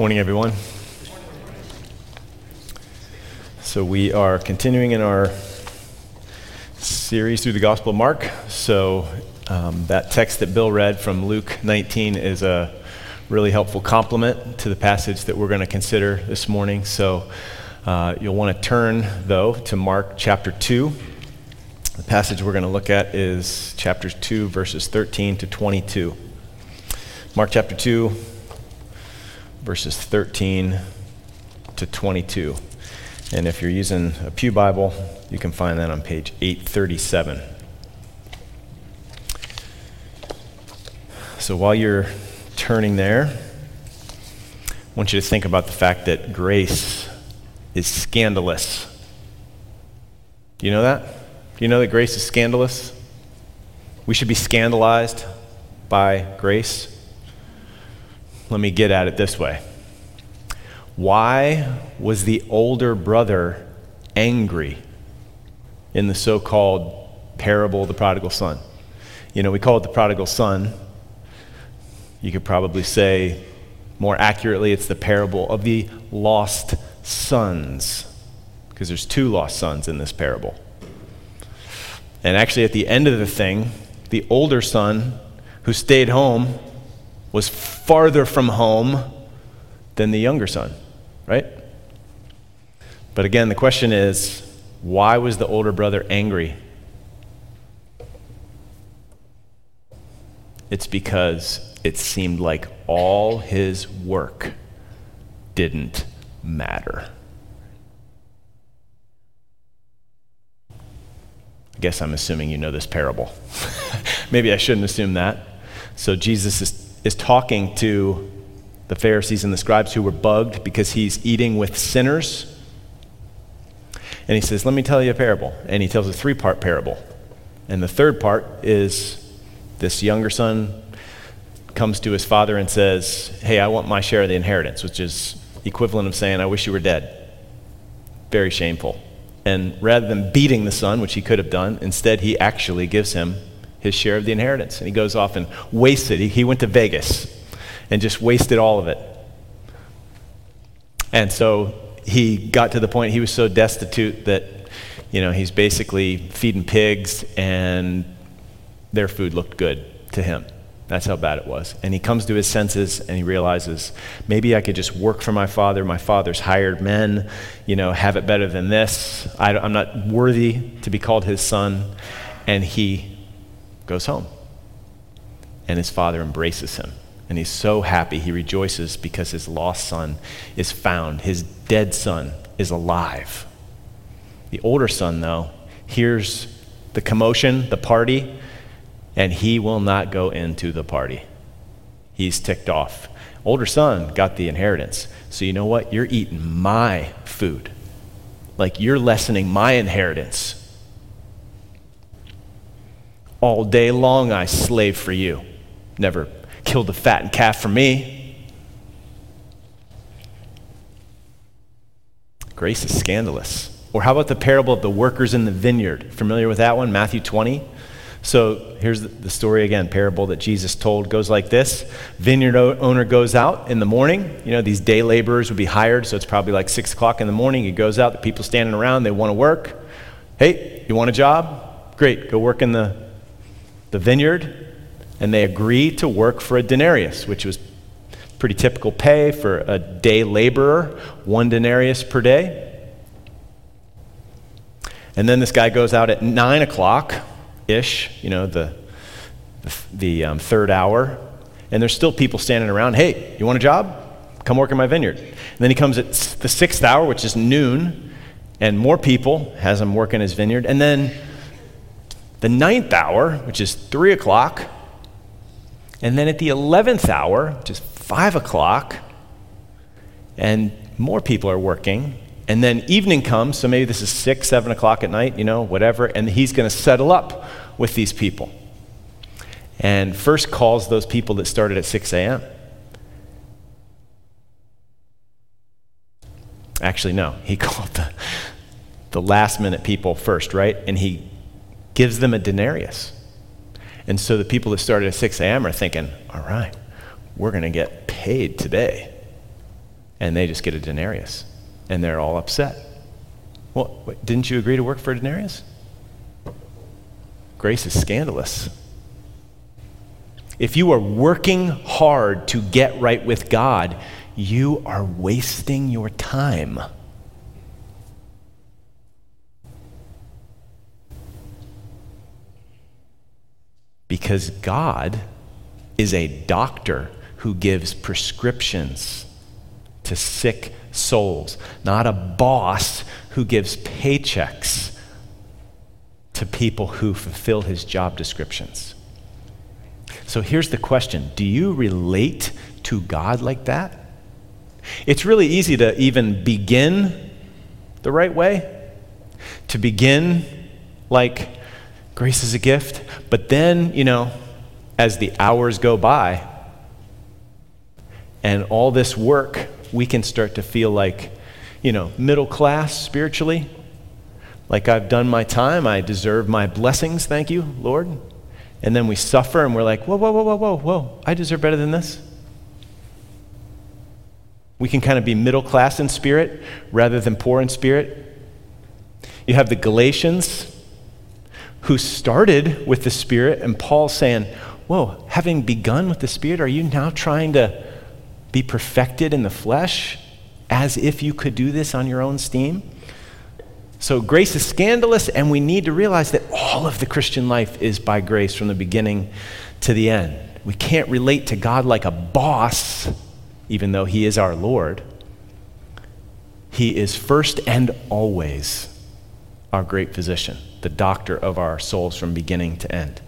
Morning, everyone. So, we are continuing in our series through the Gospel of Mark. So, um, that text that Bill read from Luke 19 is a really helpful complement to the passage that we're going to consider this morning. So, uh, you'll want to turn, though, to Mark chapter 2. The passage we're going to look at is chapter 2, verses 13 to 22. Mark chapter 2, verses 13 to 22. And if you're using a Pew Bible, you can find that on page 837. So while you're turning there, I want you to think about the fact that grace is scandalous. Do you know that? Do you know that grace is scandalous? We should be scandalized by grace. Let me get at it this way. Why was the older brother angry in the so called parable of the prodigal son? You know, we call it the prodigal son. You could probably say more accurately, it's the parable of the lost sons, because there's two lost sons in this parable. And actually, at the end of the thing, the older son who stayed home was farther from home than the younger son, right? But again, the question is why was the older brother angry? It's because it seemed like all his work didn't matter. I guess I'm assuming you know this parable. Maybe I shouldn't assume that. So Jesus is is talking to the Pharisees and the scribes who were bugged because he's eating with sinners. And he says, Let me tell you a parable. And he tells a three part parable. And the third part is this younger son comes to his father and says, Hey, I want my share of the inheritance, which is equivalent of saying, I wish you were dead. Very shameful. And rather than beating the son, which he could have done, instead he actually gives him his share of the inheritance. And he goes off and wastes it. He, he went to Vegas and just wasted all of it. And so he got to the point he was so destitute that, you know, he's basically feeding pigs and their food looked good to him. That's how bad it was. And he comes to his senses and he realizes maybe I could just work for my father. My father's hired men, you know, have it better than this. I, am not worthy to be called his son. And he goes home. And his father embraces him. And he's so happy. He rejoices because his lost son is found. His dead son is alive. The older son, though, hears the commotion, the party, and he will not go into the party. He's ticked off. Older son got the inheritance. So you know what? You're eating my food. Like you're lessening my inheritance all day long I slave for you. Never killed a fattened calf for me. Grace is scandalous. Or how about the parable of the workers in the vineyard? Familiar with that one? Matthew 20. So here's the story again, parable that Jesus told goes like this. Vineyard owner goes out in the morning. You know, these day laborers would be hired, so it's probably like six o'clock in the morning. He goes out, the people standing around, they want to work. Hey, you want a job? Great, go work in the the vineyard, and they agree to work for a denarius, which was pretty typical pay for a day laborer, one denarius per day. And then this guy goes out at 9 o'clock ish, you know, the, the, the um, third hour, and there's still people standing around. Hey, you want a job? Come work in my vineyard. And then he comes at the sixth hour, which is noon, and more people has him work in his vineyard. And then the ninth hour, which is 3 o'clock, and then at the 11th hour, which is 5 o'clock, and more people are working. And then evening comes, so maybe this is 6, 7 o'clock at night, you know, whatever, and he's going to settle up with these people. And first calls those people that started at 6 a.m. Actually, no, he called the, the last minute people first, right? And he gives them a denarius. And so the people that started at 6 a.m. are thinking, all right, we're going to get paid today. and they just get a denarius, and they're all upset. Well, wait, didn't you agree to work for a denarius? Grace is scandalous. If you are working hard to get right with God, you are wasting your time. Because God is a doctor who gives prescriptions to sick souls, not a boss who gives paychecks to people who fulfill his job descriptions. So here's the question Do you relate to God like that? It's really easy to even begin the right way, to begin like grace is a gift, but then, you know, as the hours go by and all this work, we can start to feel like, you know, middle class spiritually. Like I've done my time, I deserve my blessings, thank you, Lord. And then we suffer and we're like, whoa, whoa, whoa, whoa, whoa, whoa, I deserve better than this. We can kind of be middle class in spirit rather than poor in spirit. You have the Galatians who started with the Spirit, and Paul saying, Whoa, having begun with the Spirit, are you now trying to be perfected in the flesh as if you could do this on your own steam? So, grace is scandalous, and we need to realize that all of the Christian life is by grace from the beginning to the end. We can't relate to God like a boss, even though He is our Lord. He is first and always our great physician, the doctor of our souls from beginning to end.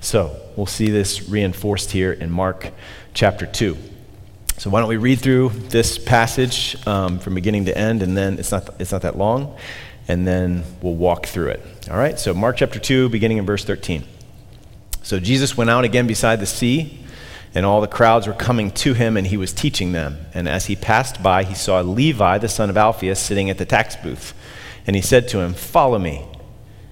So, we'll see this reinforced here in Mark chapter 2. So why don't we read through this passage um, from beginning to end, and then it's not, it's not that long, and then we'll walk through it. All right, so Mark chapter 2, beginning in verse 13. So Jesus went out again beside the sea, and all the crowds were coming to him, and he was teaching them. And as he passed by, he saw Levi, the son of Alphaeus, sitting at the tax booth. And he said to him, Follow me.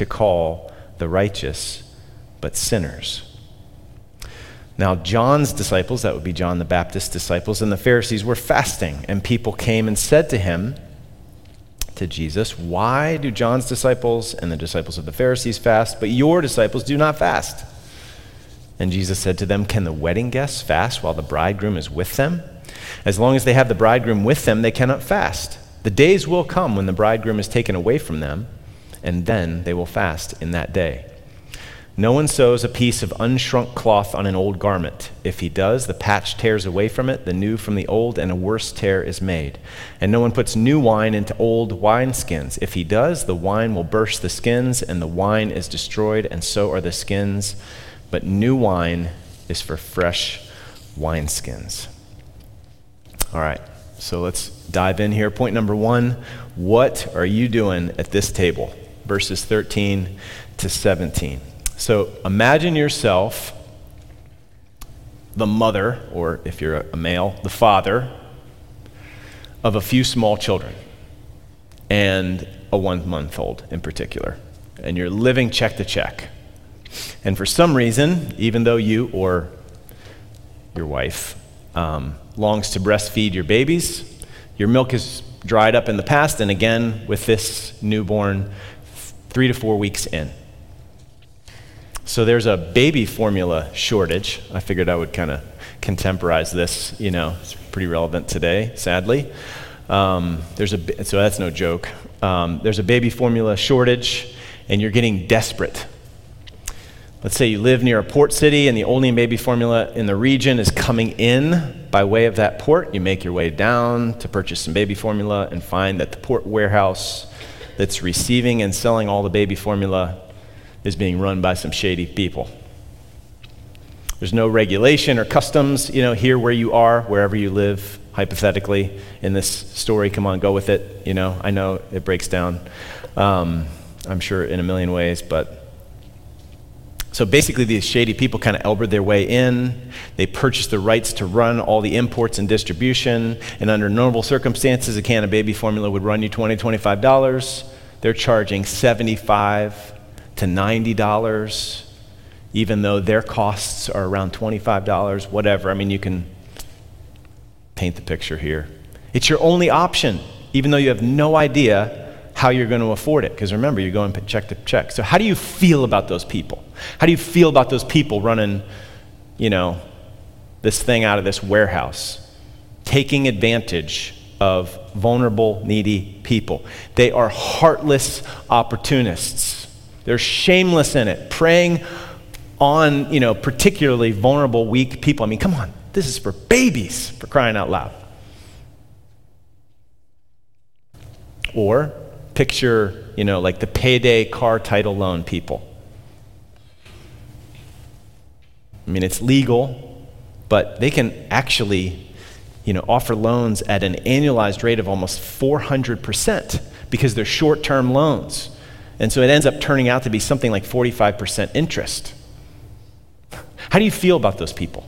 to call the righteous but sinners. Now, John's disciples, that would be John the Baptist's disciples, and the Pharisees were fasting, and people came and said to him, to Jesus, Why do John's disciples and the disciples of the Pharisees fast, but your disciples do not fast? And Jesus said to them, Can the wedding guests fast while the bridegroom is with them? As long as they have the bridegroom with them, they cannot fast. The days will come when the bridegroom is taken away from them, and then they will fast in that day. No one sews a piece of unshrunk cloth on an old garment. If he does, the patch tears away from it, the new from the old, and a worse tear is made. And no one puts new wine into old wineskins. If he does, the wine will burst the skins, and the wine is destroyed, and so are the skins. But new wine is for fresh wineskins. All right, so let's dive in here. Point number one What are you doing at this table? Verses 13 to 17. So imagine yourself the mother, or if you're a male, the father of a few small children, and a one month old in particular. And you're living check to check. And for some reason, even though you or your wife um, longs to breastfeed your babies, your milk is dried up in the past, and again with this newborn three to four weeks in. So there's a baby formula shortage. I figured I would kind of contemporize this. You know, it's pretty relevant today, sadly. Um, there's a so that's no joke. Um, there's a baby formula shortage, and you're getting desperate. Let's say you live near a port city, and the only baby formula in the region is coming in by way of that port. You make your way down to purchase some baby formula, and find that the port warehouse that's receiving and selling all the baby formula is being run by some shady people. There's no regulation or customs, you know, here where you are, wherever you live hypothetically, in this story. Come on, go with it. You know, I know it breaks down, um, I'm sure, in a million ways, but. So basically, these shady people kind of elbowed their way in. They purchased the rights to run all the imports and distribution. And under normal circumstances, a can of baby formula would run you $20, $25. They're charging 75 to $90 even though their costs are around $25, whatever. I mean, you can paint the picture here. It's your only option, even though you have no idea how you're going to afford it. Because remember, you're going check to check. So, how do you feel about those people? How do you feel about those people running, you know, this thing out of this warehouse, taking advantage of vulnerable, needy people? They are heartless opportunists. They're shameless in it, preying on, you know, particularly vulnerable, weak people. I mean, come on, this is for babies, for crying out loud. Or picture, you know, like the payday car title loan people. I mean, it's legal, but they can actually, you know, offer loans at an annualized rate of almost 400% because they're short term loans. And so it ends up turning out to be something like 45% interest. How do you feel about those people?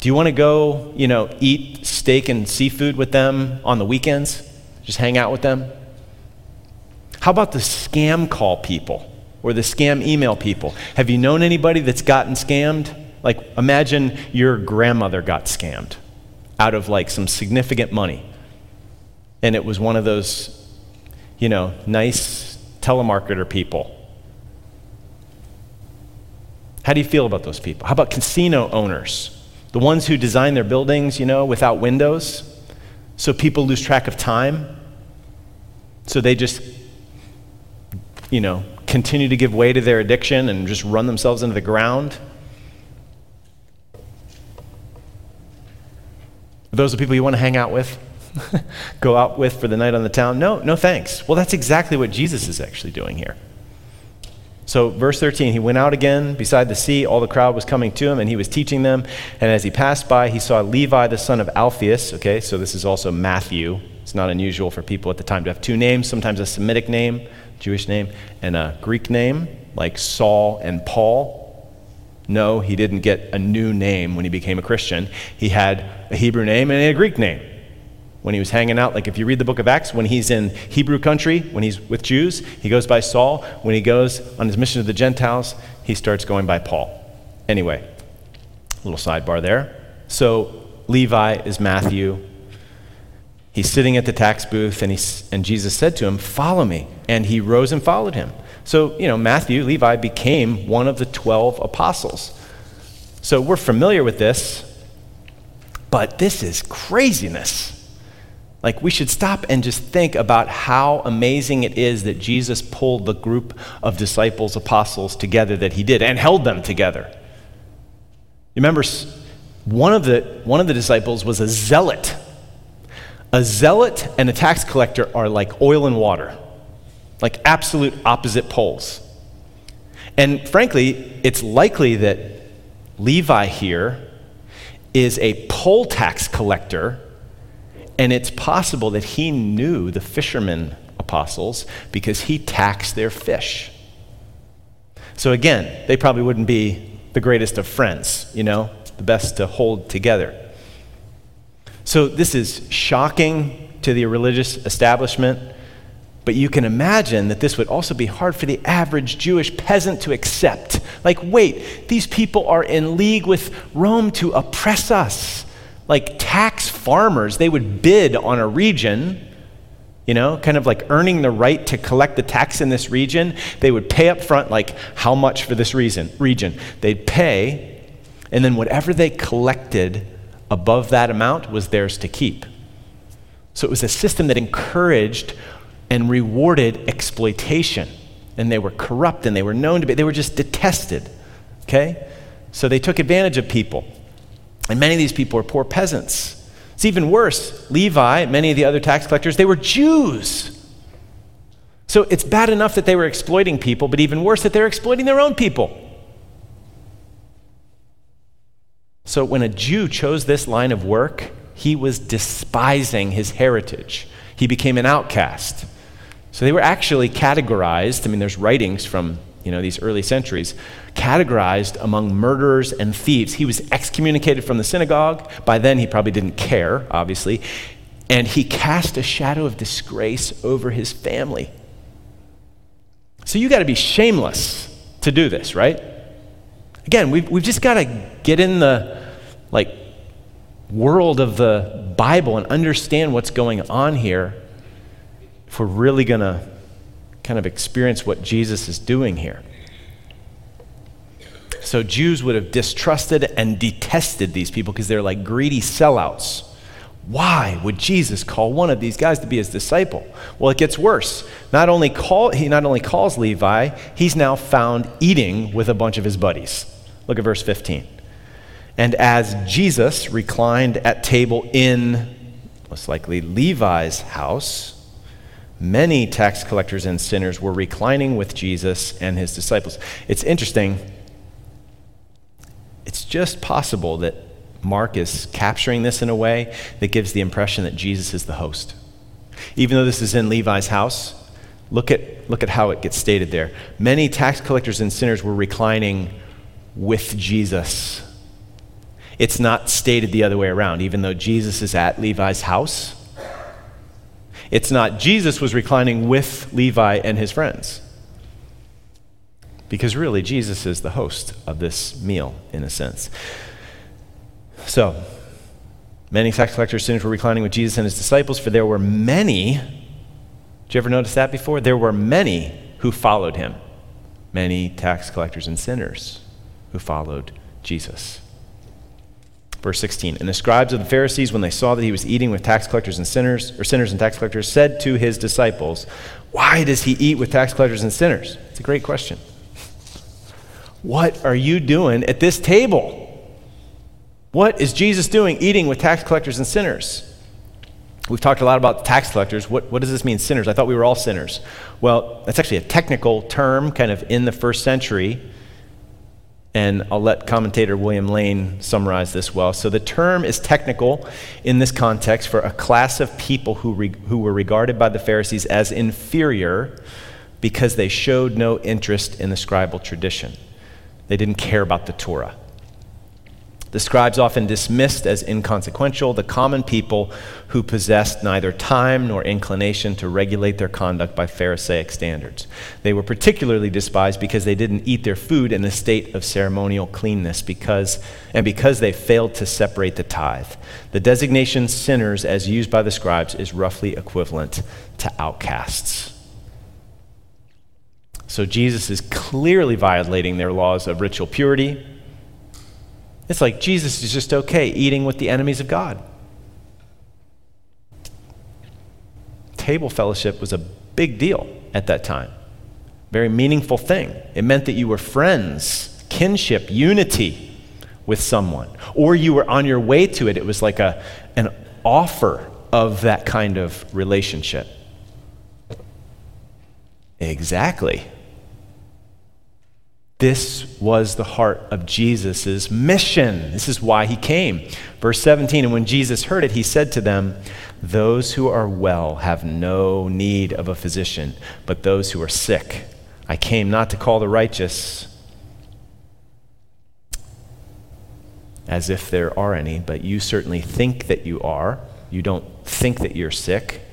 Do you want to go, you know, eat steak and seafood with them on the weekends? Just hang out with them? How about the scam call people or the scam email people? Have you known anybody that's gotten scammed? Like, imagine your grandmother got scammed out of like some significant money. And it was one of those, you know, nice telemarketer people how do you feel about those people? How about casino owners? The ones who design their buildings, you know, without windows, so people lose track of time. So they just, you know, continue to give way to their addiction and just run themselves into the ground. Those are people you want to hang out with? Go out with for the night on the town? No, no thanks. Well, that's exactly what Jesus is actually doing here. So, verse 13, he went out again beside the sea. All the crowd was coming to him, and he was teaching them. And as he passed by, he saw Levi, the son of Alphaeus. Okay, so this is also Matthew. It's not unusual for people at the time to have two names, sometimes a Semitic name, Jewish name, and a Greek name, like Saul and Paul. No, he didn't get a new name when he became a Christian. He had a Hebrew name and a Greek name when he was hanging out. Like if you read the book of Acts, when he's in Hebrew country, when he's with Jews, he goes by Saul. When he goes on his mission to the Gentiles, he starts going by Paul. Anyway, little sidebar there. So Levi is Matthew. He's sitting at the tax booth, and, and Jesus said to him, Follow me. And he rose and followed him. So, you know, Matthew, Levi became one of the 12 apostles. So we're familiar with this, but this is craziness. Like, we should stop and just think about how amazing it is that Jesus pulled the group of disciples, apostles together that he did and held them together. You remember, one of the, one of the disciples was a zealot. A zealot and a tax collector are like oil and water, like absolute opposite poles. And frankly, it's likely that Levi here is a poll tax collector and it's possible that he knew the fishermen apostles because he taxed their fish. So again, they probably wouldn't be the greatest of friends, you know, the best to hold together. So this is shocking to the religious establishment, but you can imagine that this would also be hard for the average Jewish peasant to accept. Like, wait, these people are in league with Rome to oppress us like tax farmers, they would bid on a region, you know, kind of like earning the right to collect the tax in this region. They would pay up front, like how much for this reason, region. They'd pay, and then whatever they collected above that amount was theirs to keep. So it was a system that encouraged and rewarded exploitation. And they were corrupt and they were known to be, they were just detested. Okay? So they took advantage of people. And many of these people were poor peasants. It's even worse. Levi, many of the other tax collectors, they were Jews. So it's bad enough that they were exploiting people, but even worse that they're exploiting their own people. So when a Jew chose this line of work, he was despising his heritage. He became an outcast. So they were actually categorized. I mean, there's writings from you know these early centuries, categorized among murderers and thieves. He was excommunicated from the synagogue. By then, he probably didn't care, obviously, and he cast a shadow of disgrace over his family. So you got to be shameless to do this, right? Again, we've, we've just got to get in the like world of the Bible and understand what's going on here if we're really going to kind of experience what Jesus is doing here. So Jews would have distrusted and detested these people because they're like greedy sellouts. Why would Jesus call one of these guys to be his disciple? Well, it gets worse. Not only call, he not only calls Levi, he's now found eating with a bunch of his buddies. Look at verse 15. And as Jesus reclined at table in, most likely Levi's house, many tax collectors and sinners were reclining with Jesus and his disciples. It's interesting. It's just possible that Mark is capturing this in a way that gives the impression that Jesus is the host. Even though this is in Levi's house, look at, look at how it gets stated there. Many tax collectors and sinners were reclining with Jesus. It's not stated the other way around, even though Jesus is at Levi's house. It's not Jesus was reclining with Levi and his friends. Because really, Jesus is the host of this meal, in a sense. So, many tax collectors and sinners were reclining with Jesus and his disciples, for there were many. Did you ever notice that before? There were many who followed him. Many tax collectors and sinners who followed Jesus. Verse 16 And the scribes of the Pharisees, when they saw that he was eating with tax collectors and sinners, or sinners and tax collectors, said to his disciples, Why does he eat with tax collectors and sinners? It's a great question. What are you doing at this table? What is Jesus doing eating with tax collectors and sinners? We've talked a lot about tax collectors. What, what does this mean, sinners? I thought we were all sinners. Well, that's actually a technical term, kind of in the first century. And I'll let commentator William Lane summarize this well. So, the term is technical in this context for a class of people who, re, who were regarded by the Pharisees as inferior because they showed no interest in the scribal tradition. They didn't care about the Torah. The scribes often dismissed as inconsequential the common people who possessed neither time nor inclination to regulate their conduct by Pharisaic standards. They were particularly despised because they didn't eat their food in a state of ceremonial cleanness because, and because they failed to separate the tithe. The designation sinners, as used by the scribes, is roughly equivalent to outcasts. So Jesus is clearly violating their laws of ritual purity it's like Jesus is just okay eating with the enemies of God. Table fellowship was a big deal at that time, very meaningful thing. It meant that you were friends, kinship, unity with someone, or you were on your way to it. It was like a, an offer of that kind of relationship. Exactly. This was the heart of Jesus' mission. This is why he came. Verse 17 And when Jesus heard it, he said to them, Those who are well have no need of a physician, but those who are sick. I came not to call the righteous, as if there are any, but you certainly think that you are. You don't think that you're sick.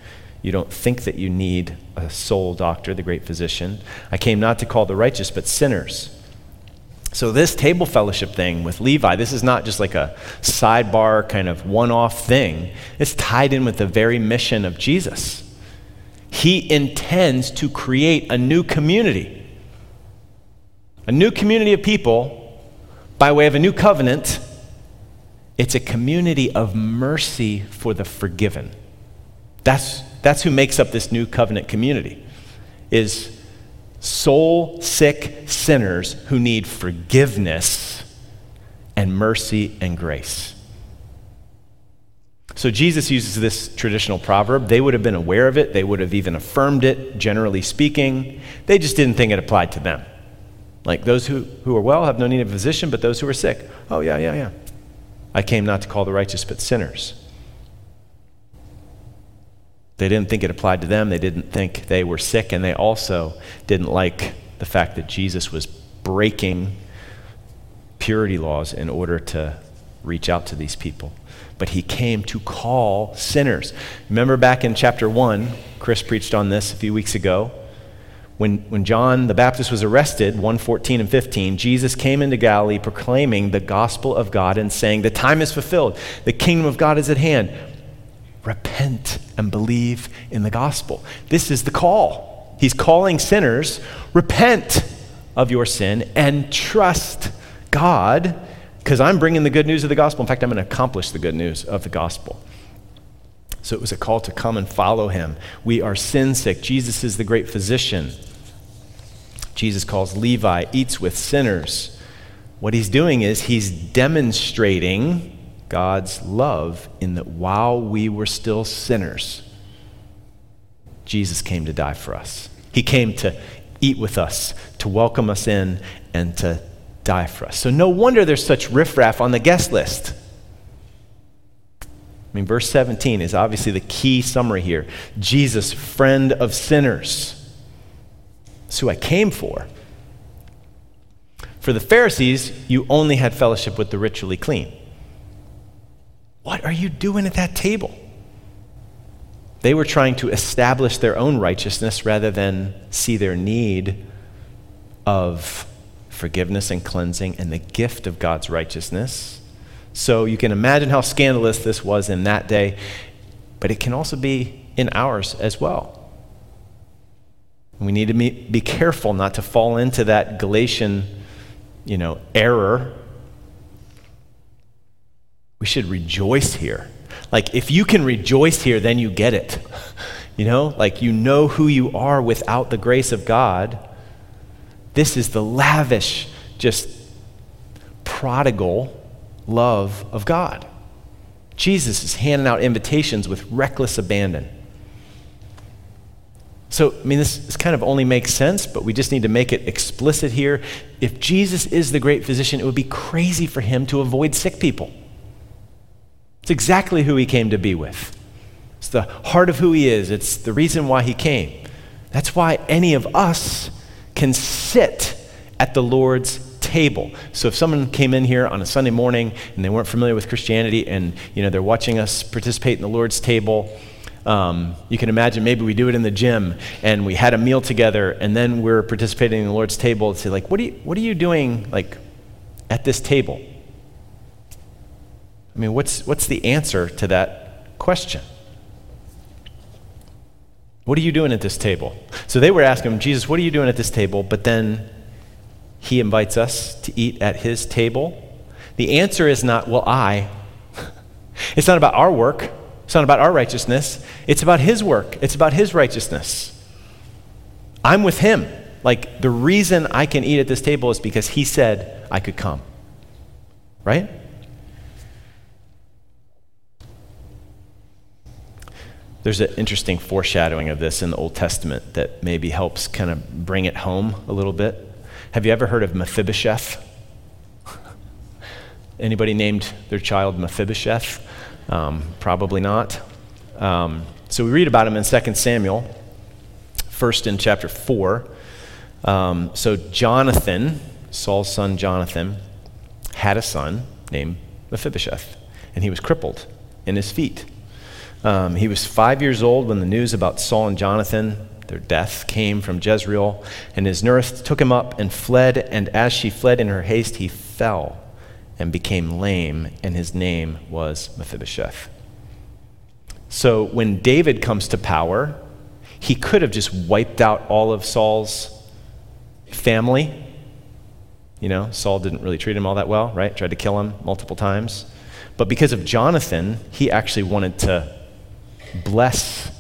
You don't think that you need a soul doctor, the great physician. I came not to call the righteous, but sinners. So, this table fellowship thing with Levi, this is not just like a sidebar kind of one off thing. It's tied in with the very mission of Jesus. He intends to create a new community, a new community of people by way of a new covenant. It's a community of mercy for the forgiven. That's that's who makes up this new covenant community, is soul sick sinners who need forgiveness and mercy and grace. So Jesus uses this traditional proverb. They would have been aware of it, they would have even affirmed it, generally speaking. They just didn't think it applied to them. Like those who, who are well have no need of a physician, but those who are sick, oh, yeah, yeah, yeah. I came not to call the righteous, but sinners. They didn't think it applied to them. They didn't think they were sick. And they also didn't like the fact that Jesus was breaking purity laws in order to reach out to these people. But he came to call sinners. Remember back in chapter 1, Chris preached on this a few weeks ago. When, when John the Baptist was arrested, 114 and 15, Jesus came into Galilee proclaiming the gospel of God and saying, The time is fulfilled, the kingdom of God is at hand. Repent and believe in the gospel. This is the call. He's calling sinners, repent of your sin and trust God because I'm bringing the good news of the gospel. In fact, I'm going to accomplish the good news of the gospel. So it was a call to come and follow him. We are sin sick. Jesus is the great physician. Jesus calls Levi, eats with sinners. What he's doing is he's demonstrating God's love in that while we were still sinners, Jesus came to die for us. He came to eat with us, to welcome us in, and to die for us. So, no wonder there's such riffraff on the guest list. I mean, verse 17 is obviously the key summary here Jesus, friend of sinners. That's who I came for. For the Pharisees, you only had fellowship with the ritually clean. What are you doing at that table? They were trying to establish their own righteousness rather than see their need of forgiveness and cleansing and the gift of God's righteousness. So you can imagine how scandalous this was in that day, but it can also be in ours as well. We need to be careful not to fall into that Galatian, you know, error we should rejoice here. Like, if you can rejoice here, then you get it. You know, like you know who you are without the grace of God. This is the lavish, just prodigal love of God. Jesus is handing out invitations with reckless abandon. So, I mean, this, this kind of only makes sense, but we just need to make it explicit here. If Jesus is the great physician, it would be crazy for him to avoid sick people. It's exactly who he came to be with. It's the heart of who he is, it's the reason why he came. That's why any of us can sit at the Lord's table. So if someone came in here on a Sunday morning and they weren't familiar with Christianity and you know they're watching us participate in the Lord's table, um, you can imagine maybe we do it in the gym and we had a meal together and then we're participating in the Lord's table and say like, what are you, what are you doing like at this table? I mean, what's, what's the answer to that question? What are you doing at this table? So they were asking him, Jesus, what are you doing at this table? But then he invites us to eat at his table. The answer is not, well, I. it's not about our work. It's not about our righteousness. It's about his work. It's about his righteousness. I'm with him. Like, the reason I can eat at this table is because he said I could come. Right? There's an interesting foreshadowing of this in the Old Testament that maybe helps kind of bring it home a little bit. Have you ever heard of Mephibosheth? Anybody named their child Mephibosheth? Um, probably not. Um, so we read about him in 2 Samuel, first in chapter 4. Um, so Jonathan, Saul's son Jonathan, had a son named Mephibosheth, and he was crippled in his feet. Um, he was five years old when the news about Saul and Jonathan, their death, came from Jezreel, and his nurse took him up and fled, and as she fled in her haste, he fell and became lame, and his name was Mephibosheth. So when David comes to power, he could have just wiped out all of Saul's family. You know, Saul didn't really treat him all that well, right? Tried to kill him multiple times. But because of Jonathan, he actually wanted to bless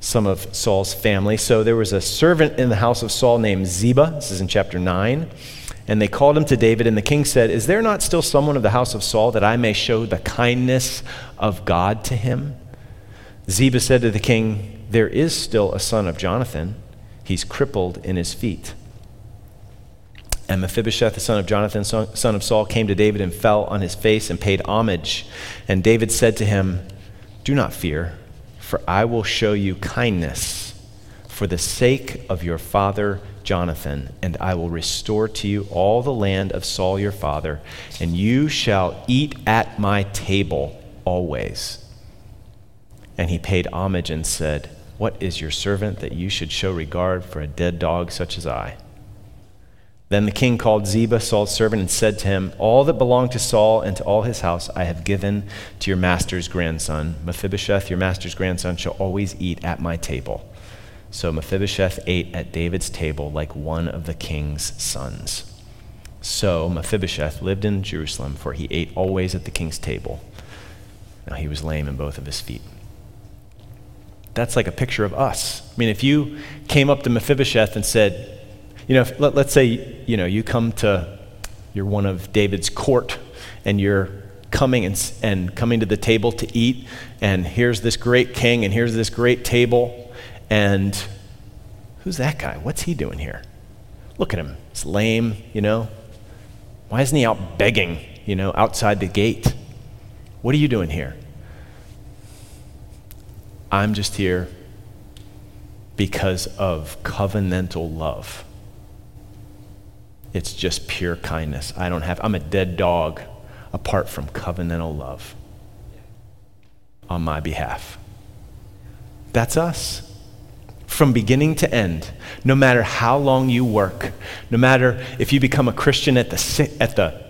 some of Saul's family. So there was a servant in the house of Saul named Ziba. This is in chapter 9. And they called him to David, and the king said, Is there not still someone of the house of Saul that I may show the kindness of God to him? Ziba said to the king, There is still a son of Jonathan. He's crippled in his feet. And Mephibosheth, the son of Jonathan, son of Saul, came to David and fell on his face and paid homage. And David said to him, Do not fear, for I will show you kindness for the sake of your father Jonathan, and I will restore to you all the land of Saul your father, and you shall eat at my table always. And he paid homage and said, What is your servant that you should show regard for a dead dog such as I? Then the king called Ziba, Saul's servant, and said to him, All that belonged to Saul and to all his house I have given to your master's grandson. Mephibosheth, your master's grandson, shall always eat at my table. So Mephibosheth ate at David's table like one of the king's sons. So Mephibosheth lived in Jerusalem, for he ate always at the king's table. Now he was lame in both of his feet. That's like a picture of us. I mean, if you came up to Mephibosheth and said, you know, if, let, let's say, you know, you come to, you're one of David's court and you're coming and, and coming to the table to eat, and here's this great king, and here's this great table, and who's that guy? What's he doing here? Look at him. He's lame, you know. Why isn't he out begging, you know, outside the gate? What are you doing here? I'm just here because of covenantal love. It's just pure kindness. I don't have, I'm a dead dog apart from covenantal love on my behalf. That's us. From beginning to end, no matter how long you work, no matter if you become a Christian at the, at the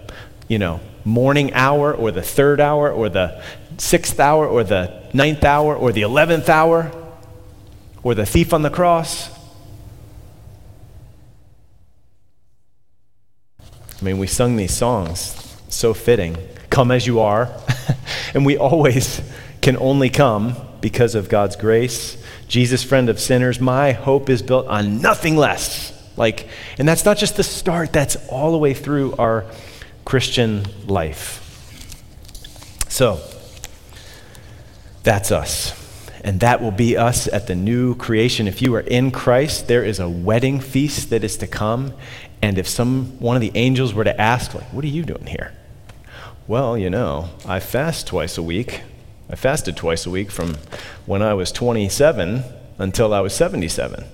you know, morning hour or the third hour or the sixth hour or the ninth hour or the eleventh hour or the thief on the cross, I mean, we sung these songs, so fitting. Come as you are. and we always can only come because of God's grace. Jesus, friend of sinners, my hope is built on nothing less. Like, and that's not just the start, that's all the way through our Christian life. So, that's us. And that will be us at the new creation. If you are in Christ, there is a wedding feast that is to come. And if some one of the angels were to ask, like, what are you doing here? Well, you know, I fast twice a week. I fasted twice a week from when I was 27 until I was 77.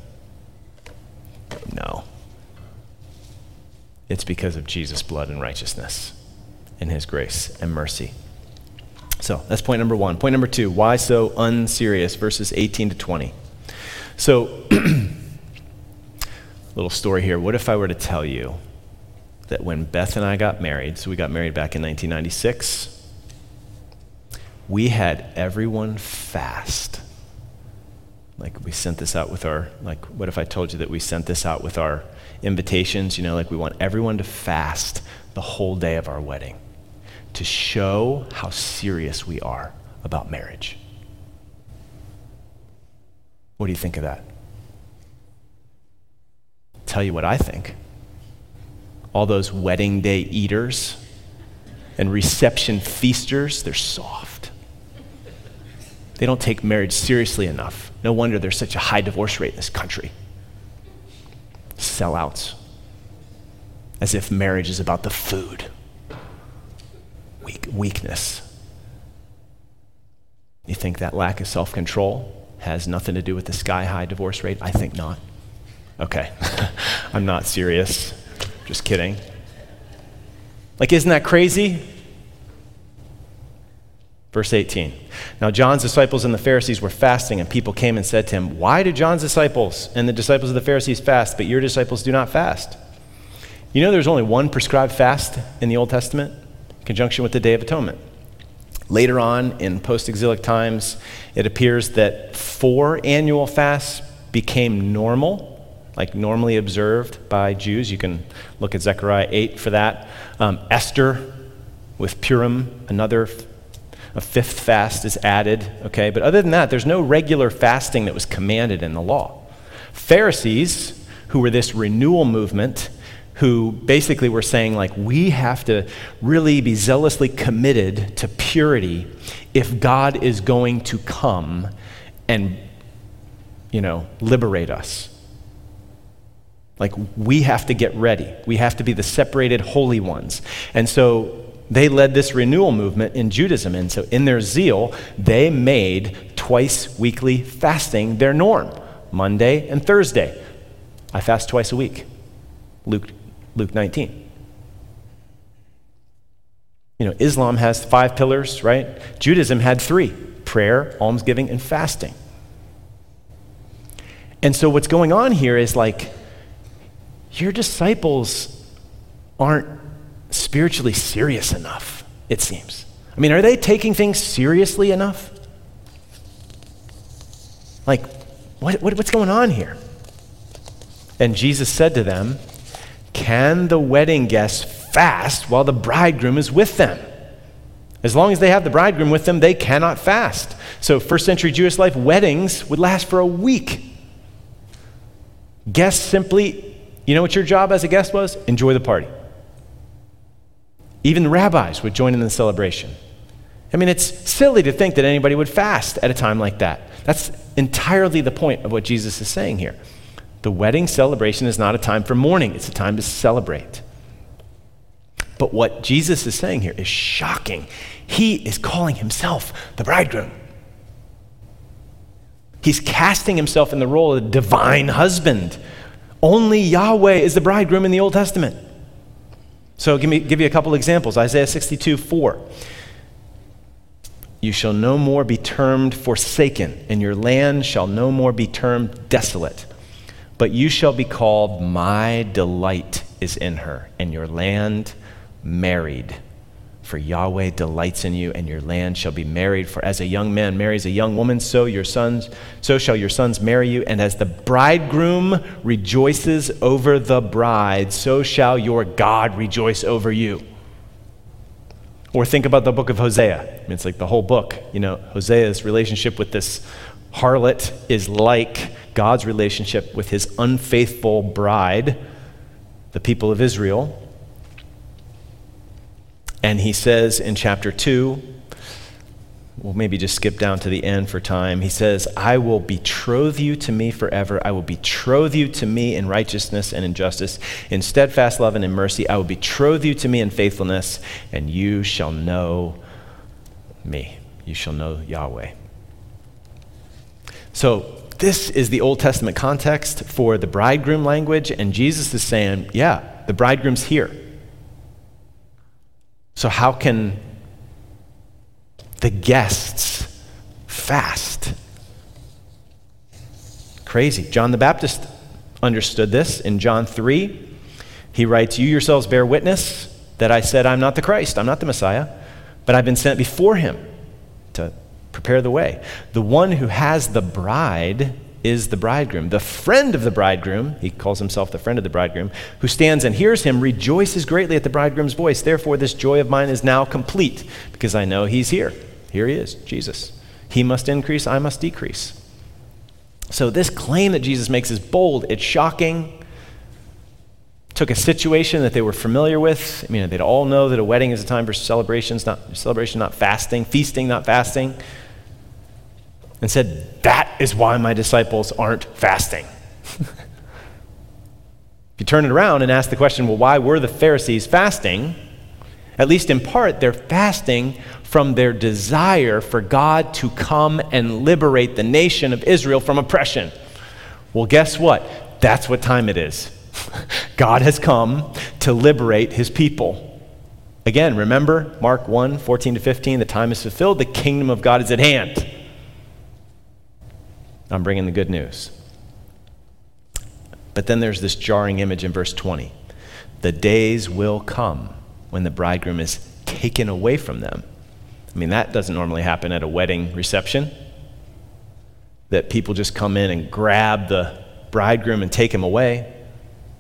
No. It's because of Jesus' blood and righteousness and his grace and mercy. So that's point number one. Point number two why so unserious? Verses 18 to 20. So, little story here. What if I were to tell you that when Beth and I got married, so we got married back in 1996, we had everyone fast. Like we sent this out with our, like, what if I told you that we sent this out with our invitations? You know, like we want everyone to fast the whole day of our wedding to show how serious we are about marriage. What do you think of that? tell you what I think. All those wedding day eaters and reception feasters, they're soft. They don't take marriage seriously enough. No wonder there's such a high divorce rate in this country. Sellouts. As if marriage is about the food. Weak, weakness. You think that lack of self control has nothing to do with the sky high divorce rate? I think not. Okay. I'm not serious. Just kidding. Like, isn't that crazy? Verse 18. Now, John's disciples and the Pharisees were fasting, and people came and said to him, Why do John's disciples and the disciples of the Pharisees fast, but your disciples do not fast? You know, there's only one prescribed fast in the Old Testament, conjunction with the Day of Atonement. Later on, in post exilic times, it appears that four annual fasts became normal like normally observed by Jews. You can look at Zechariah 8 for that. Um, Esther with Purim, another, a fifth fast is added, okay? But other than that, there's no regular fasting that was commanded in the law. Pharisees, who were this renewal movement, who basically were saying, like, we have to really be zealously committed to purity if God is going to come and, you know, liberate us. Like, we have to get ready. We have to be the separated holy ones. And so they led this renewal movement in Judaism. And so, in their zeal, they made twice weekly fasting their norm Monday and Thursday. I fast twice a week. Luke, Luke 19. You know, Islam has five pillars, right? Judaism had three prayer, almsgiving, and fasting. And so, what's going on here is like, your disciples aren't spiritually serious enough, it seems. I mean, are they taking things seriously enough? Like, what, what, what's going on here? And Jesus said to them, Can the wedding guests fast while the bridegroom is with them? As long as they have the bridegroom with them, they cannot fast. So, first century Jewish life, weddings would last for a week. Guests simply, you know what your job as a guest was? Enjoy the party. Even rabbis would join in the celebration. I mean, it's silly to think that anybody would fast at a time like that. That's entirely the point of what Jesus is saying here. The wedding celebration is not a time for mourning, it's a time to celebrate. But what Jesus is saying here is shocking. He is calling himself the bridegroom. He's casting himself in the role of the divine husband. Only Yahweh is the bridegroom in the Old Testament. So, give, me, give you a couple examples. Isaiah 62 4. You shall no more be termed forsaken, and your land shall no more be termed desolate. But you shall be called, My delight is in her, and your land married. For Yahweh delights in you, and your land shall be married. For as a young man marries a young woman, so your sons, so shall your sons marry you. And as the bridegroom rejoices over the bride, so shall your God rejoice over you. Or think about the book of Hosea. I mean, it's like the whole book. You know, Hosea's relationship with this harlot is like God's relationship with his unfaithful bride, the people of Israel. And he says in chapter 2, we'll maybe just skip down to the end for time. He says, I will betroth you to me forever. I will betroth you to me in righteousness and in justice, in steadfast love and in mercy. I will betroth you to me in faithfulness, and you shall know me. You shall know Yahweh. So, this is the Old Testament context for the bridegroom language, and Jesus is saying, yeah, the bridegroom's here. So, how can the guests fast? Crazy. John the Baptist understood this in John 3. He writes, You yourselves bear witness that I said, I'm not the Christ, I'm not the Messiah, but I've been sent before him to prepare the way. The one who has the bride is the bridegroom. The friend of the bridegroom, he calls himself the friend of the bridegroom, who stands and hears him, rejoices greatly at the bridegroom's voice. Therefore, this joy of mine is now complete, because I know he's here. Here he is, Jesus. He must increase, I must decrease. So, this claim that Jesus makes is bold, it's shocking. Took a situation that they were familiar with. I mean, they'd all know that a wedding is a time for celebrations, not celebration, not fasting, feasting, not fasting and said, That is why my disciples aren't fasting. if you turn it around and ask the question, Well, why were the Pharisees fasting? At least in part, they're fasting from their desire for God to come and liberate the nation of Israel from oppression. Well, guess what? That's what time it is. God has come to liberate his people. Again, remember Mark 1 14 to 15, the time is fulfilled, the kingdom of God is at hand. I'm bringing the good news. But then there's this jarring image in verse 20. The days will come when the bridegroom is taken away from them. I mean, that doesn't normally happen at a wedding reception. That people just come in and grab the bridegroom and take him away.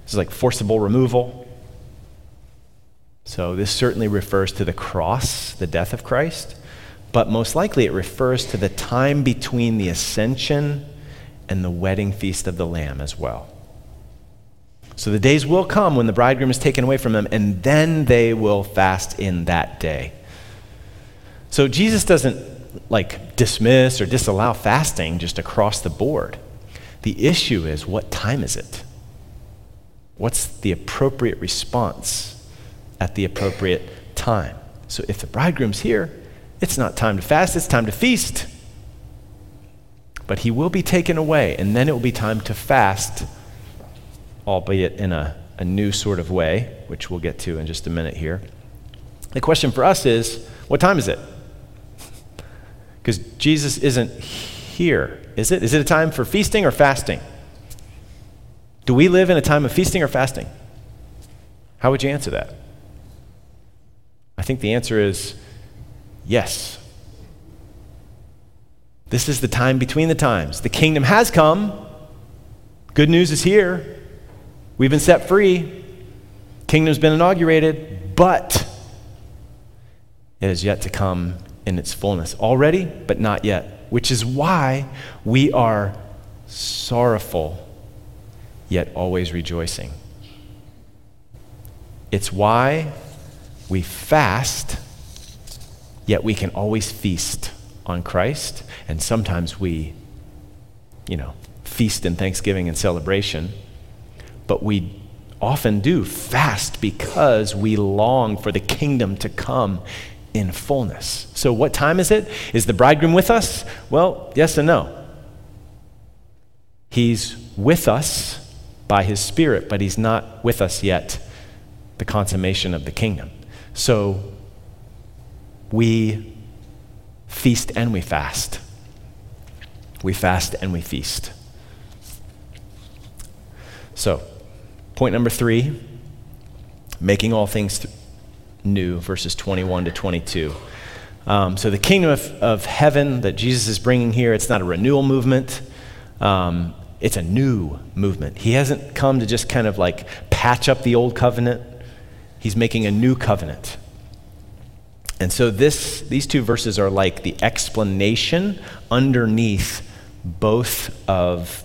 This is like forcible removal. So, this certainly refers to the cross, the death of Christ but most likely it refers to the time between the ascension and the wedding feast of the Lamb as well. So the days will come when the bridegroom is taken away from them, and then they will fast in that day. So Jesus doesn't like dismiss or disallow fasting just across the board. The issue is what time is it? What's the appropriate response at the appropriate time? So if the bridegroom's here, it's not time to fast, it's time to feast. But he will be taken away, and then it will be time to fast, albeit in a, a new sort of way, which we'll get to in just a minute here. The question for us is what time is it? Because Jesus isn't here, is it? Is it a time for feasting or fasting? Do we live in a time of feasting or fasting? How would you answer that? I think the answer is yes. This is the time between the times. The kingdom has come. Good news is here. We've been set free. Kingdom's been inaugurated, but it is yet to come in its fullness. Already, but not yet, which is why we are sorrowful, yet always rejoicing. It's why we fast, yet we can always feast on Christ. And sometimes we, you know, feast in thanksgiving and celebration. But we often do fast because we long for the kingdom to come in fullness. So, what time is it? Is the bridegroom with us? Well, yes and no. He's with us by his Spirit, but he's not with us yet, the consummation of the kingdom. So, we feast and we fast. We fast and we feast. So, point number three making all things th- new, verses 21 to 22. Um, so, the kingdom of, of, heaven that Jesus is bringing here, it's not a renewal movement, um, it's a new movement. He hasn't come to just kind of like patch up the old covenant, he's making a new covenant. And so, this, these two verses are like the explanation underneath both of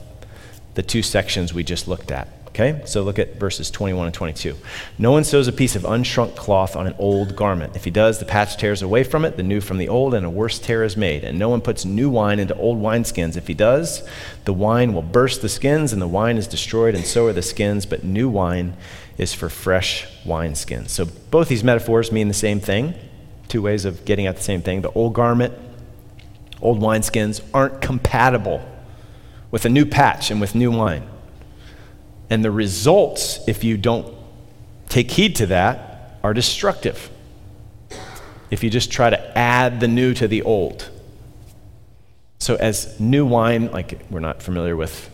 the two sections we just looked at. Okay? So look at verses 21 and 22. No one sews a piece of unshrunk cloth on an old garment. If he does, the patch tears away from it, the new from the old, and a worse tear is made. And no one puts new wine into old wineskins. If he does, the wine will burst the skins, and the wine is destroyed, and so are the skins. But new wine is for fresh wineskins. So both these metaphors mean the same thing. Two ways of getting at the same thing. The old garment, old wineskins aren't compatible with a new patch and with new wine. And the results, if you don't take heed to that, are destructive. If you just try to add the new to the old. So, as new wine, like we're not familiar with,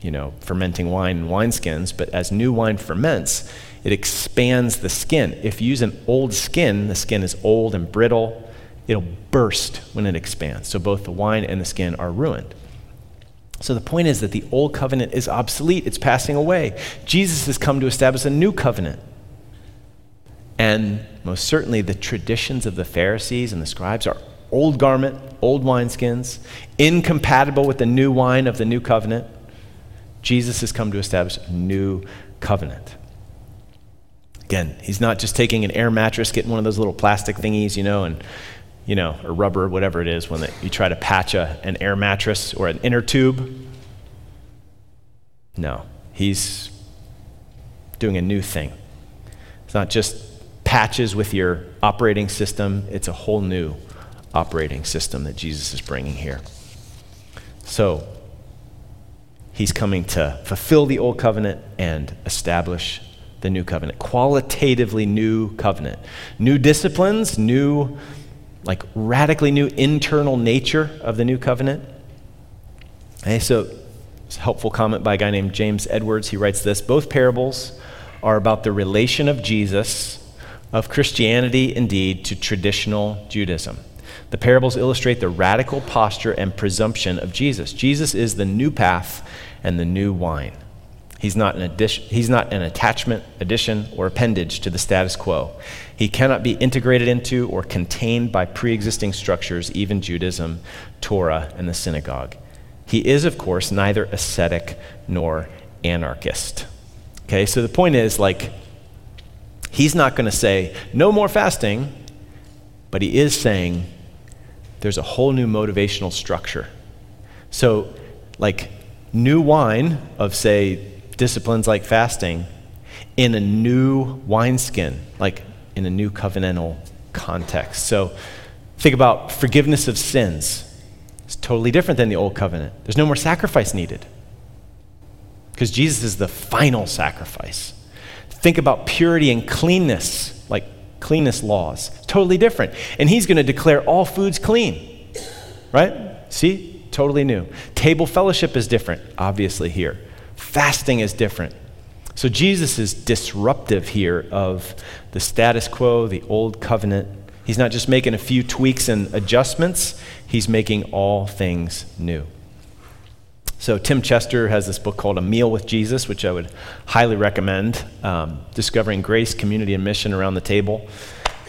you know, fermenting wine and wineskins, but as new wine ferments, it expands the skin. If you use an old skin, the skin is old and brittle, it'll burst when it expands. So, both the wine and the skin are ruined. So the point is that the old covenant is obsolete, it's passing away. Jesus has come to establish a new covenant. And most certainly, the traditions of the Pharisees and the scribes are old garment, old wineskins, incompatible with the new wine of the new covenant. Jesus has come to establish a new covenant. Again, he's not just taking an air mattress, getting one of those little plastic thingies, you know, and you know, or rubber, whatever it is, when you try to patch a, an air mattress or an inner tube. No, he's doing a new thing. It's not just patches with your operating system, it's a whole new operating system that Jesus is bringing here. So, he's coming to fulfill the old covenant and establish the new covenant. Qualitatively new covenant. New disciplines, new like radically new internal nature of the new covenant. Okay, so it's a helpful comment by a guy named James Edwards. He writes this Both parables are about the relation of Jesus, of Christianity indeed, to traditional Judaism. The parables illustrate the radical posture and presumption of Jesus. Jesus is the new path and the new wine. He's not an addition, he's not an attachment, addition, or appendage to the status quo. He cannot be integrated into or contained by pre existing structures, even Judaism, Torah, and the synagogue. He is, of course, neither ascetic nor anarchist. Okay, so the point is like, he's not going to say, no more fasting, but he is saying there's a whole new motivational structure. So, like, new wine of, say, disciplines like fasting in a new wineskin, like in a new covenantal context. So think about forgiveness of sins. It's totally different than the old covenant. There's no more sacrifice needed because Jesus is the final sacrifice. Think about purity and cleanness, like cleanness laws. Totally different. And he's going to declare all foods clean. Right? See? Totally new. Table fellowship is different, obviously, here. Fasting is different. So Jesus is disruptive here of the status quo, the old covenant. He's not just making a few tweaks and adjustments, he's making all things new. So, Tim Chester has this book called A Meal with Jesus, which I would highly recommend um, Discovering Grace, Community, and Mission Around the Table.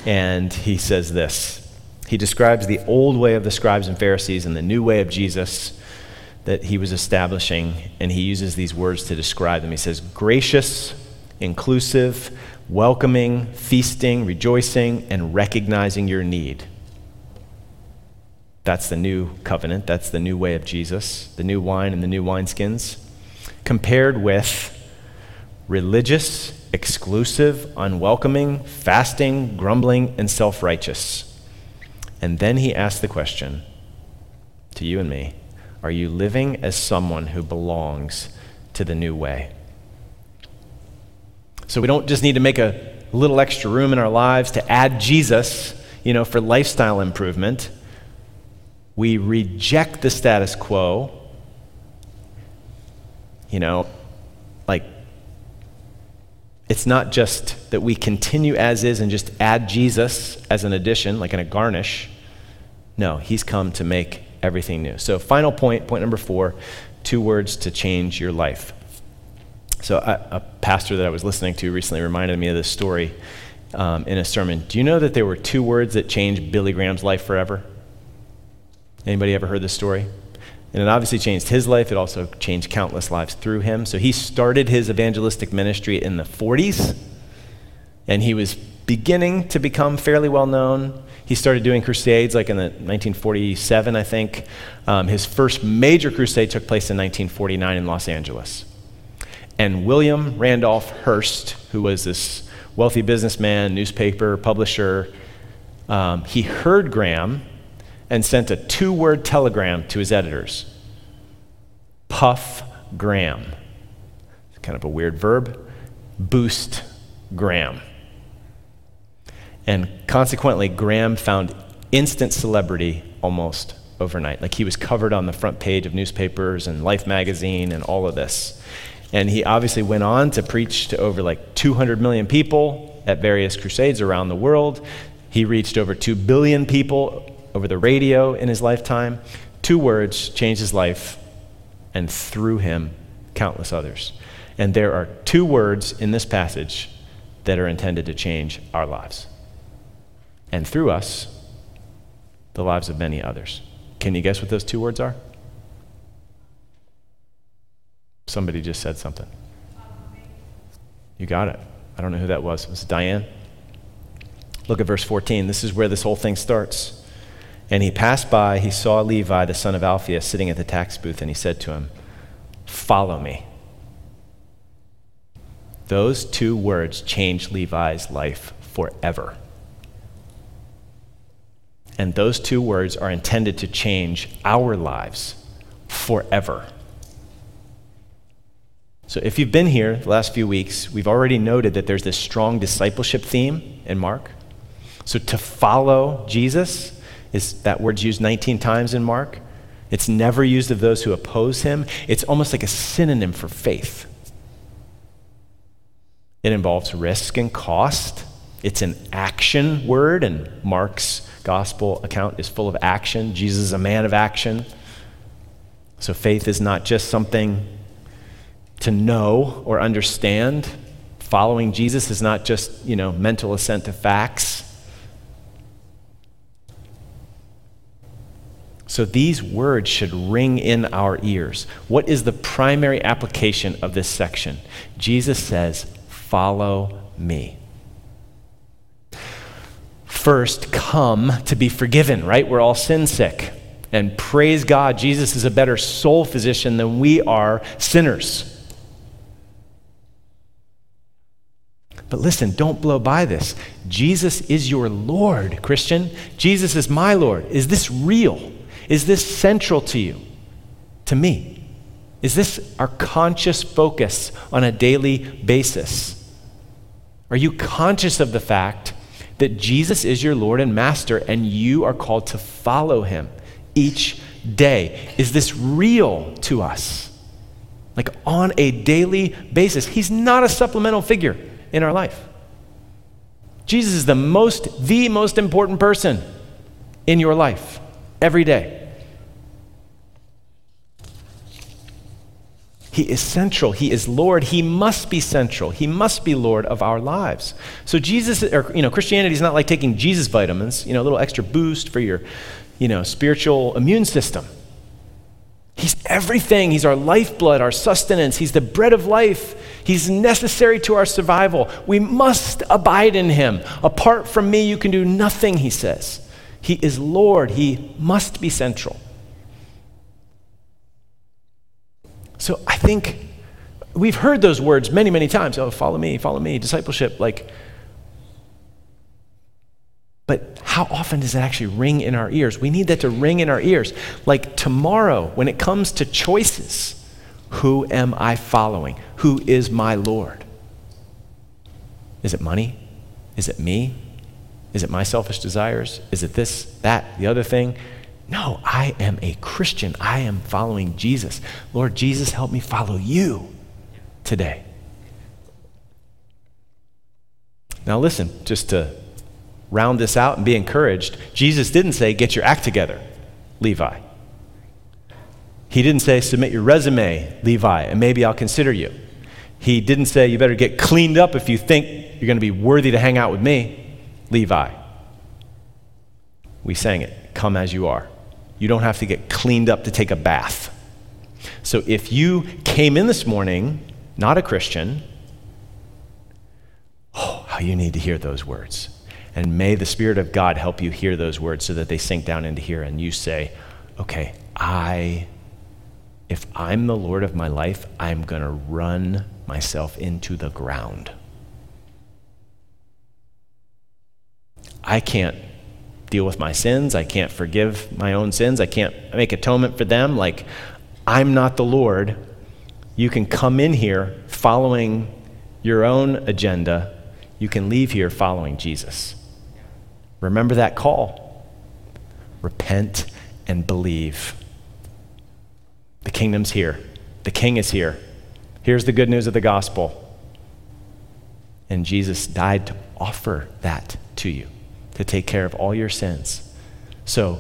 And he says this He describes the old way of the scribes and Pharisees and the new way of Jesus that he was establishing, and he uses these words to describe them. He says, gracious, inclusive, welcoming, feasting, rejoicing, and recognizing your need. That's the new covenant. That's the new way of Jesus, the new wine and the new wineskins. Compared with religious, exclusive, unwelcoming, fasting, grumbling, and self righteous. And then he asks the question to you and me Are you living as someone who belongs to the new way? So we don't just need to make a little extra room in our lives to add Jesus, you know, for lifestyle improvement we reject the status quo, you know, like it's not just that we continue as is and just add Jesus as an addition, like in a garnish. No, he's come to make everything new. So, final point, point number four two words to change your life. So, a, pastor that I was listening to recently reminded me of this story um, in a sermon. Do you know that there were two words that changed Billy Graham's life forever? Anybody ever heard this story? And it obviously changed his life. It also changed countless lives through him. So he started his evangelistic ministry in the 40s, and he was beginning to become fairly well known. He started doing crusades like in the 1947, I think. Um, his first major crusade took place in 1949 in Los Angeles. And William Randolph Hearst, who was this wealthy businessman, newspaper publisher, um, he heard Graham and sent a two word telegram to his editors Puff Graham. It's kind of a weird verb. Boost Graham. And consequently, Graham found instant celebrity almost overnight. Like he was covered on the front page of newspapers and Life magazine and all of this. And he obviously went on to preach to over like 200 million people at various crusades around the world. He reached over 2 billion people over the radio in his lifetime. Two words changed his life, and through him, countless others. And there are two words in this passage that are intended to change our lives. And through us, the lives of many others. Can you guess what those two words are? Somebody just said something. You got it. I don't know who that was. Was it Diane? Look at verse 14. This is where this whole thing starts. And he passed by, he saw Levi, the son of Alphaeus, sitting at the tax booth, and he said to him, Follow me. Those two words changed Levi's life forever. And those two words are intended to change our lives forever. So, if you've been here the last few weeks, we've already noted that there's this strong discipleship theme in Mark. So, to follow Jesus, is that word's used 19 times in Mark. It's never used of those who oppose him. It's almost like a synonym for faith. It involves risk and cost. It's an action word, and Mark's gospel account is full of action. Jesus is a man of action. So faith is not just something to know or understand. Following Jesus is not just, you know, mental assent to facts. So these words should ring in our ears. What is the primary application of this section? Jesus says, Follow me. First, come to be forgiven, right? We're all sin sick. And praise God, Jesus is a better soul physician than we are sinners. But listen, don't blow by this. Jesus is your Lord, Christian. Jesus is my Lord. Is this real? Is this central to you? To me? Is this our conscious focus on a daily basis? Are you conscious of the fact that Jesus is your Lord and Master and you are called to follow him each day? Is this real to us? Like on a daily basis. He's not a supplemental figure in our life. Jesus is the most, the most important person in your life every day. He is central. He is Lord. He must be central. He must be Lord of our lives. So Jesus, or you know, Christianity is not like taking Jesus vitamins, you know, a little extra boost for your, you know, spiritual immune system. He's everything. He's our lifeblood, our sustenance. He's the bread of life. He's necessary to our survival. We must abide in him. Apart from me, you can do nothing, he says. He is Lord. He must be central. So I think we've heard those words many, many times. Oh, follow me, follow me, discipleship. Like, but how often does it actually ring in our ears? We need that to ring in our ears. Like tomorrow, when it comes to choices, who am I following? Who is my Lord? Is it money? Is it me? Is it my selfish desires? Is it this, that, the other thing? No, I am a Christian. I am following Jesus. Lord Jesus, help me follow you today. Now, listen, just to round this out and be encouraged, Jesus didn't say, Get your act together, Levi. He didn't say, Submit your resume, Levi, and maybe I'll consider you. He didn't say, You better get cleaned up if you think you're going to be worthy to hang out with me, Levi. We sang it, Come as you are. You don't have to get cleaned up to take a bath. So if you came in this morning not a Christian, oh, how you need to hear those words. And may the Spirit of God help you hear those words so that they sink down into here and you say, okay, I, if I'm the Lord of my life, I'm going to run myself into the ground. I can't deal with my sins. I can't forgive my own sins. I can't make atonement for them. Like, I'm not the Lord. You can come in here following your own agenda. You can leave here following Jesus. Remember that call. Repent and believe. The kingdom's here. The king is here. Here's the good news of the gospel. And Jesus died to offer that to you, to take care of all your sins. So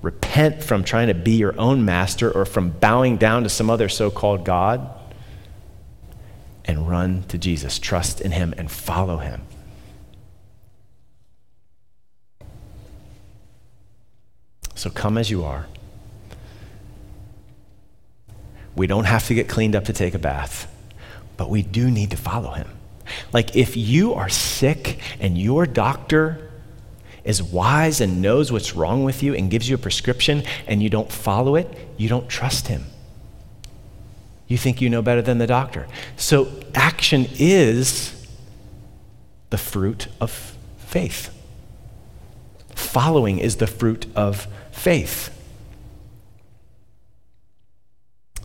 repent from trying to be your own master or from bowing down to some other so called God and run to Jesus. Trust in him and follow him. So come as you are. We don't have to get cleaned up to take a bath, but we do need to follow him. Like if you are sick and your doctor is wise and knows what's wrong with you and gives you a prescription and you don't follow it, you don't trust him. You think you know better than the doctor. So action is the fruit of faith. Following is the fruit of faith.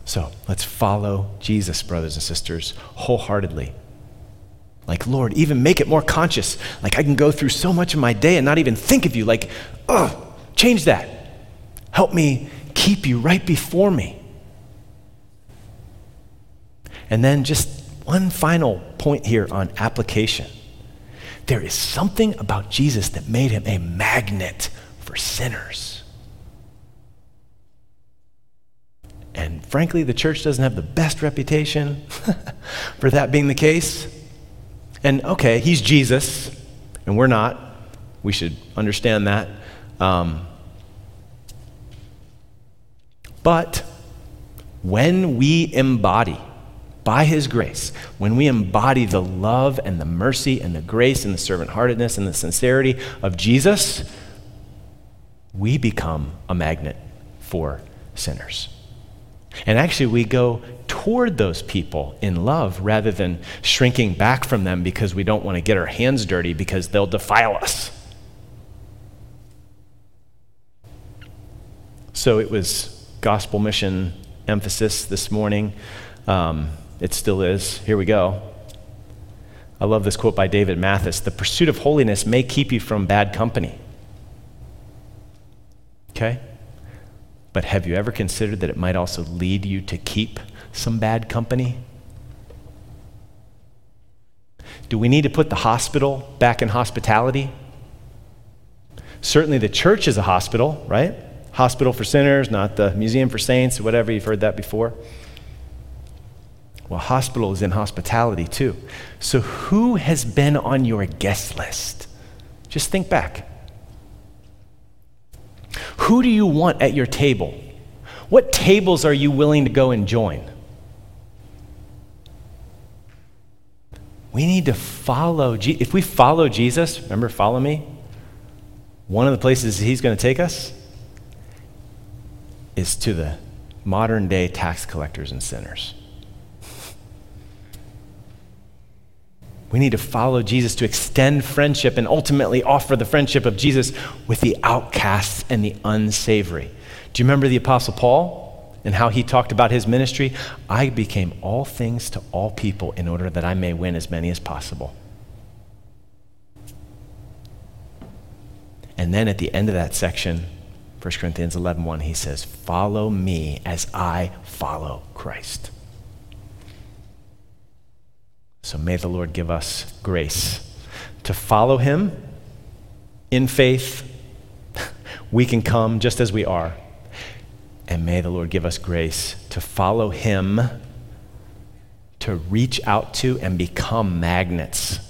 So let's follow Jesus, brothers and sisters, wholeheartedly. Like, Lord, even make it more conscious. Like, I can go through so much of my day and not even think of you. Like, change that. Help me keep you right before me. And then just one final point here on application. There is something about Jesus that made him a magnet for sinners. And frankly, the church doesn't have the best reputation for that being the case. And okay, he's Jesus, and we're not. We should understand that. Um, but when we embody, by his grace, when we embody the love and the mercy and the grace and the servant heartedness and the sincerity of Jesus, we become a magnet for sinners And actually, we go toward those people in love rather than shrinking back from them because we don't want to get our hands dirty because they'll defile us. So it was gospel mission emphasis this morning. Um, it still is. Here we go. I love this quote by David Mathis The pursuit of holiness may keep you from bad company. Okay? But have you ever considered that it might also lead you to keep some bad company? Do we need to put the hospital back in hospitality? Certainly, the church is a hospital, right? Hospital for sinners, not the museum for saints, whatever. You've heard that before. Well, hospital is in hospitality too. So, who has been on your guest list? Just think back. Who do you want at your table? What tables are you willing to go and join? We need to follow. Je- if we follow Jesus, remember, follow me? One of the places he's going to take us is to the modern day tax collectors and sinners. We need to follow Jesus to extend friendship and ultimately offer the friendship of Jesus with the outcasts and the unsavory. Do you remember the Apostle Paul and how he talked about his ministry? I became all things to all people in order that I may win as many as possible. And then at the end of that section, 1 Corinthians 11 1, he says, Follow me as I follow Christ. So may the Lord give us grace to follow him in faith. We can come just as we are. And may the Lord give us grace to follow him, to reach out to and become magnets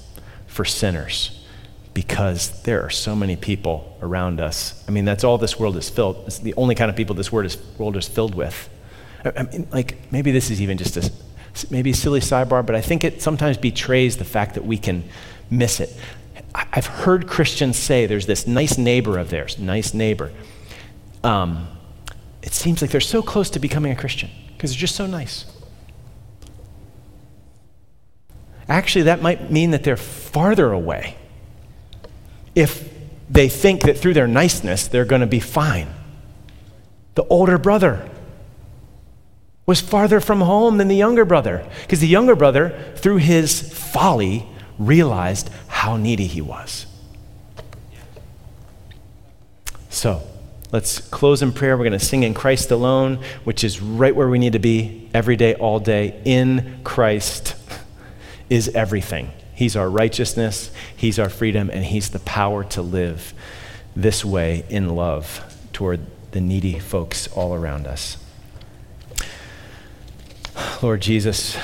for sinners because there are so many people around us. I mean, that's all this world is filled. It's the only kind of people this world is, filled with. I mean, like, maybe this is even just a maybe a silly sidebar, but I think it sometimes betrays the fact that we can miss it. I've heard Christians say there's this nice neighbor of theirs, nice neighbor. Um, it seems like they're so close to becoming a Christian because they're just so nice. Actually, that might mean that they're farther away if they think that through their niceness they're going to be fine. The older brother was farther from home than the younger brother because the younger brother, through his folly, realized how needy he was. So, let's close in prayer. We're going to sing in Christ alone, which is right where we need to be every day, all day. In Christ is everything. He's our righteousness, He's our freedom, and He's the power to live this way in love toward the needy folks all around us. Lord Jesus,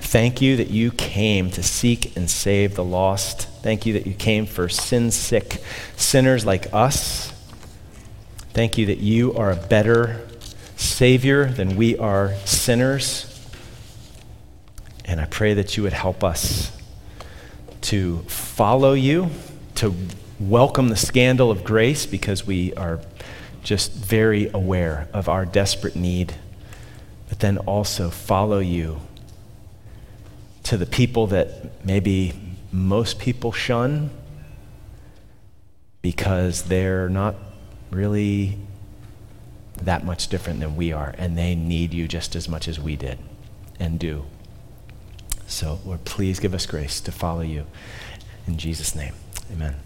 thank you that you came to seek and save the lost. Thank you that you came for sin sick sinners like us. Thank you that you are a better Savior than we are sinners. And I pray that you would help us to follow you, to welcome the scandal of grace because we are just very aware of our desperate need but then also follow you to the people that maybe most people shun because they're not really that much different than we are, and they need you just as much as we did and do. So, Lord, please give us grace to follow you. In Jesus' name, amen.